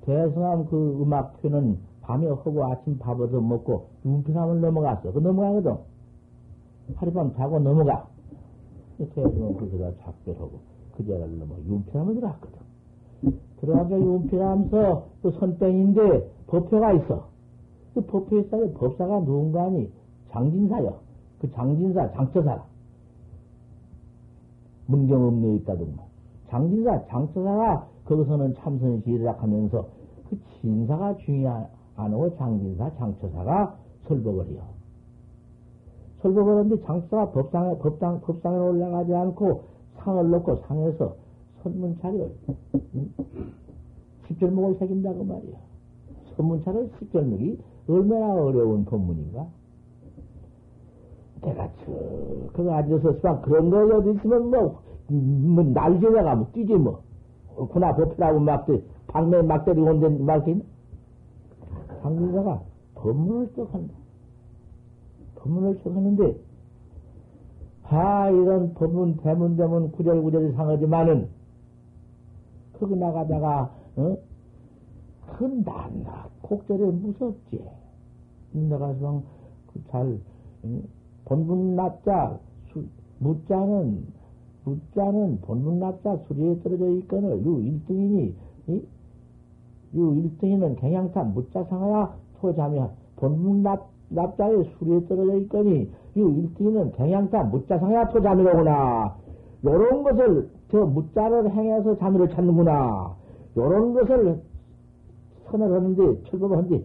대성함 그 음악회는 밤에 하고 아침 밥 얻어 먹고 윤피람을 넘어갔어. 그 넘어가거든. 하룻밤 자고 넘어가. 대성은 거기다 작별하고 그 자리를 넘어 윤피람을 들어갔거든. 들어가서 윤피람서 그 선땡인데 법표가 있어. 그 법표에 싸게 법사가 누군가 하니 장진사여. 그 장진사 장처사라 문경읍내에 있다더구만. 장진사, 장처사가 거기서는 참선이 지으락 하면서 그 진사가 중요 하고 장진사, 장처사가 설법을 해요. 설법을 하는데 장처사가 법상에, 법당, 법상에 올라가지 않고 상을 놓고 상에서 선문차를, 십절목을 새긴다고 말이야. 선문차를 십절목이 얼마나 어려운 법문인가? 내가 저, 그거 앉아서 수박 그런 거 어디 있으면 뭐, 뭐, 날개가 뭐 뛰지 뭐. 구나 법표라고 막, 방매 막 때리고 온데 말 긴. 강민사가 법문을 썩한다. 법문을 썩하는데, 아, 이런 법문, 대문, 대문, 구절구절이 상하지만은, 거기 나가다가, 어? 그 낱낱 곡절에 무섭지. 내가 좀, 그 잘, 응? 본분 납자, 수, 무자는, 무자는 본분 납자 수리에 떨어져 있거늘, 유 1등이니, 이? 유 1등이는 경향타 무자 상하야 토자며, 본분 납, 납자의 수리에 떨어져 있거니, 유 1등이는 경향타 무자 상하야 토자미로구나. 요런 것을, 저 무자를 행해서 자미를 찾는구나. 요런 것을 선을 하는데, 철거를 하는데,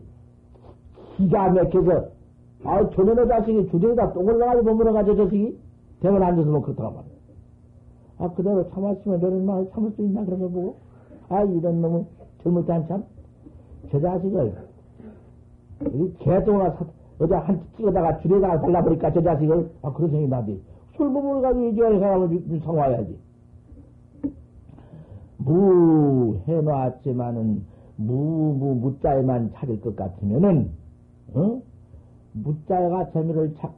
기가 막혀서, 아, 조면의 자식이 주둥이다 똥을 나가지고 버물어가지고 저 자식이 대면 앉아서 뭐 그렇다고 말이야. 아, 그대로 참았으면 저런 말 참을 수 있나 그런 거 보고. 아, 이런 놈은 때 한참. 저 자식을, 이 개똥을 어제 한 찍어다가 줄에다가 발라버릴까, 저 자식을. 아, 그런 생각이 나지. 술 부부를 가지고 이지하는 사람을 상와야지. 무 해놨지만은 무 무 무자에만 찾을 것 같으면은 어? 무자가 재미를 찾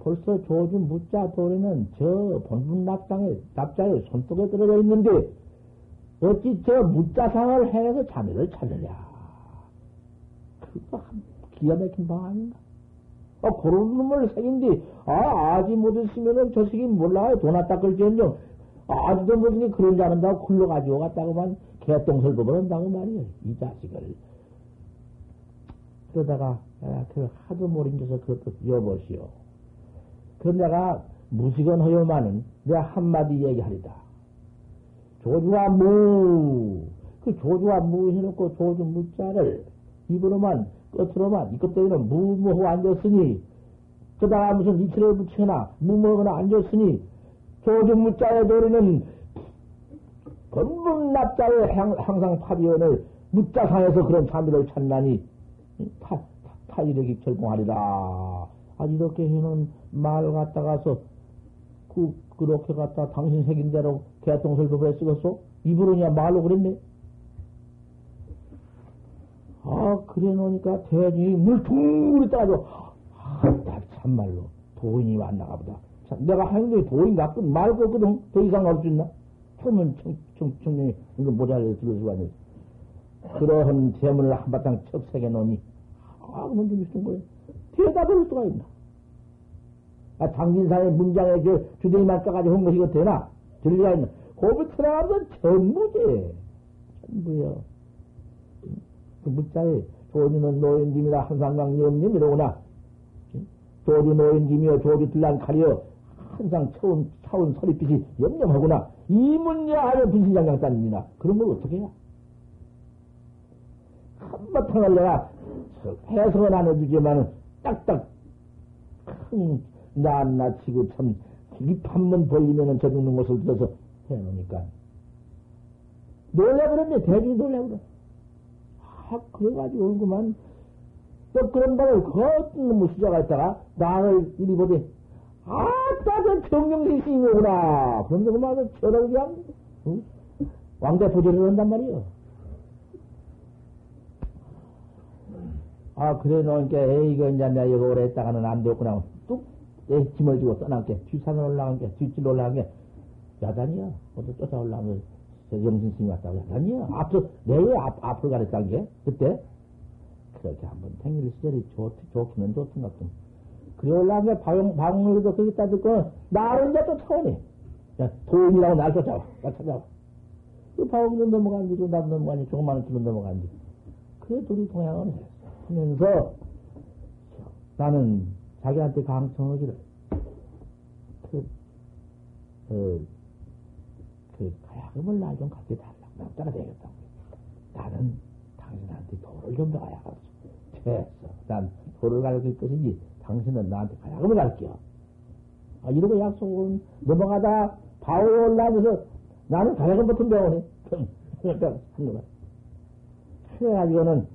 벌써 조주 무자 도리는 저 본분 납장에 납자에 손톱에 들어가 있는데 어찌 저 무자상을 해서 자미를 찾느냐 그거 기가 막힌 방 아닌가 아, 그런 놈을 새긴디 아 아지 못했으면은 저 새끼 몰라요 돈 닦을지언정 아직도 무슨 그런 줄 안다고 굴러가지고 갔다고만 개똥설 버버린다고 말이에요. 이 자식을. 그러다가, 아, 그 하도 모른겨서 그것도 여보시오. 그 내가 무식은 허요만은 내가 한마디 얘기하리다. 조주와 무, 그 조주와 무 해놓고 조주 무자를 입으로만, 끝으로만, 이것 때문에 무무하고 앉았으니, 그다가 무슨 이틀을 붙여나, 무무하거나 앉았으니, 조주 무자의 도리는 건분 납자의 항상 파비원을 무자상에서 그런 참미를 찾나니 타, 타, 이력이 결공하리라. 아, 이렇게 해놓은 말 갖다가서 그, 그렇게 갖다 당신 새긴 대로 개똥설법에 쓰겠어? 입으로냐 말로 그랬네? 아, 그래 놓으니까 대중이 물 둥그리 따가지고, 아, 참말로 도인이 왔나가 보다. 내가 하는 게 도인 같군 말 거거든. 더 이상 할수 있나? 처음은 청, 청, 청년이 이거 모자를 들을 수가 있네. 그러한 재물을 한바탕 척 새겨 놓으니, 아, 그만 좀 있는 거예요. 대답을 수가 있나? 아, 당진산의 문장에 그 주둥이만 까가지고 한 것이 되나? 들리가 있나? 고비 틀어가면 전부지. 전부요. 그 문자에 조주는 노인김이다 한상강 염님 이러구나. 조주 노인김이여 조주 들란 칼이여 항상 차운, 차운 서리빛이 염염하구나. 이 문야 하면 분신장장 따님이나 그런 걸 어떻게 해야? 한바탕을 내가 해석은 안 해주지만은 딱딱 큰 낱낱 치고 참 입한번 벌리면은 저 죽는 것을 들어서 해놓으니까 놀래버렸네 대중이 놀래버려 아 그래가지고 얼구만 또 그런 바를 놈의 수자가 있다가 나를 이리 보되 아따 그 정령신이구나 그런데 그만 저를 그냥 응? 왕대 보조를 한단 말이요 아, 그래 놓으니까, 에이, 이거 이제 내가 이거 오래 했다가는 안 되겠구나. 뚝, 에 짐을 지고 떠난 게, 뒷산을 올라간 게, 뒷길 올라간 게, 야단이야. 어디 쫓아 올라가면, 영신 스님 왔다고 야단이야. 앞서, 내왜 앞, 앞을 가랬단 게, 그때? 그렇게 한번 생일 시절이 좋, 좋기는 것 같은. 그래 올라간 게, 방, 방울도 거기다 듣고, 나를 이제 또 차오네. 야, 도인이라고 날 쫓아와. 나 찾아와. 그 방울도 넘어간 뒤로 나도 넘어가니, 조그마한 길로 넘어간 뒤. 그래, 둘이 동양을 해. 하면서 나는 자기한테 강청하기를 그, 어, 그 가야금을 날좀 갖게 달라고 나 따라 되겠다. 나는 당신한테 도를 좀 더 가야겠어. 됐어. 난 도를 가르칠 것이지 당신은 나한테 가야금을 가르쳐. 아, 이러고 약속은 넘어가다 바로 올라면서 나는 가야금 같은 병원에 그러니까 한 거다. 그래가지고는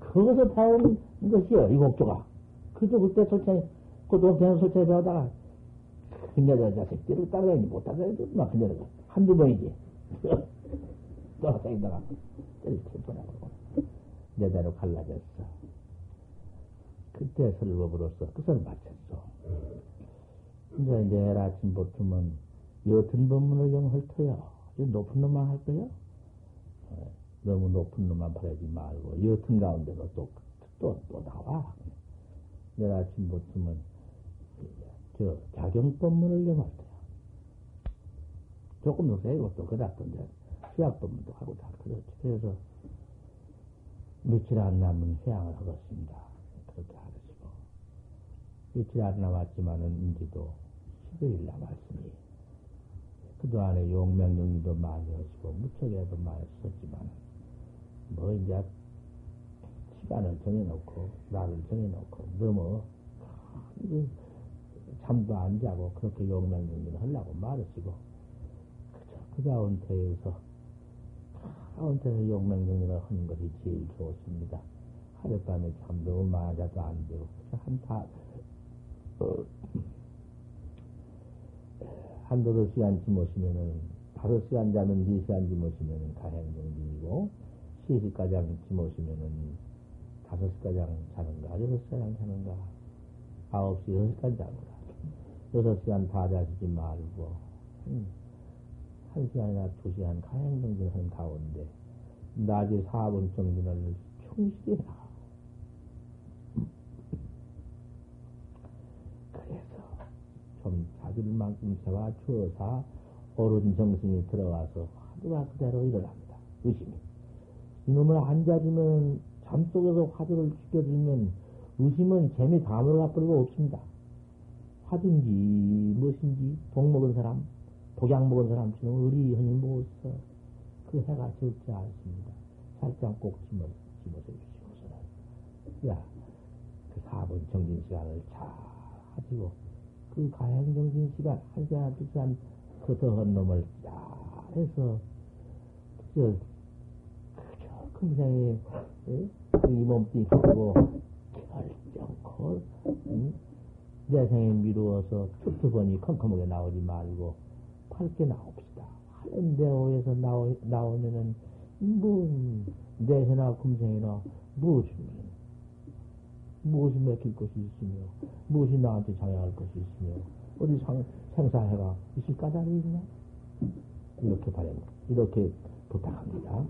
거기서 배운 것이요, 이 곡조가. 그저 그때 솔직히, 그 동생은 솔직히 배우다가, 큰 여자 자식들을 따라다니지 못하다니지, 막, 그 여자가. 한두 번이지. 떠다니다가, 때릴 뻔하고, 내 대로 갈라졌어. 그때 설법으로서 그것을 마쳤어. 근데 내일 아침부터는 여튼 법문을 좀 헐터요. 높은 놈만 할 거야? 너무 높은 놈만 바라지 말고, 여튼 가운데로 또, 또, 또 나와. 내일 아침부터는 저, 자경법문을 염할 때야. 조금 더 세고 또 그다 던데 수약법문도 하고 다 그렇지. 그래서 며칠 안 남은 회양을 하겠습니다. 그렇게 하시고. 며칠 안 남았지만은 이제도 10여일 남았으니 그동안에 용맹정리도 많이 하시고 무척에도 많이 썼지만 뭐 이제 시간을 정해놓고 날을 정해놓고 너무 잠도 안 자고 그렇게 용맹정리를 하려고 말으시고 그저 그 가운데에서 가운데서 용맹정리를 하는 것이 제일 좋습니다. 하룻밤에 잠도 맞아도 안 되고 한다 어, 한두 시간 지모시면은 다섯 시간 자면 네 시간 지모시면은 가행정진이고 시시가장 지모시면은 다섯 시가장 자는가 여섯 시간 자는가 아홉 시 여섯 시간 자는가 여섯 시간 다 자시지 말고 음, 한 시간이나 두 시간 가행정진 하는 가운데 낮에 4분 정진을 충실히 나. 그래서 좀 자기들만큼 세워주어서 옳은 정신이 들어와서 화두가 그대로 일어납니다. 의심이. 이놈을 앉아주면 잠 속에서 화두를 죽여들면 의심은 재미 다 물어가버리고 없습니다. 화두인지 무엇인지 복 먹은 사람, 복약 먹은 사람 지금 의리현이 무엇어 그 해가 적지 않습니다. 살짝 꼭 집어, 집어서 주시고서는. 야, 그 4분 정진 시간을 잘 하시고, 그 가양 정진 시간, 한 시간, 두 시간, 그 더한 놈을 잘 해서, 저, 그저 금생에, 예? 이 몸뚱이 크고, 결정코, 응? 내 생에 미루어서 툭툭하니 컴컴하게 나오지 말고, 밝게 나옵시다. 하는 대오에서 나오, 나오면은, 뭐, 내해나 금생이나 무엇이, 무엇이 맥힐 것이 있으며, 무엇이 나한테 장애할 것이 있으며, 어디 상, 생사해가 있을 까닭이 있나? 이렇게 바랍 이렇게 부탁합니다.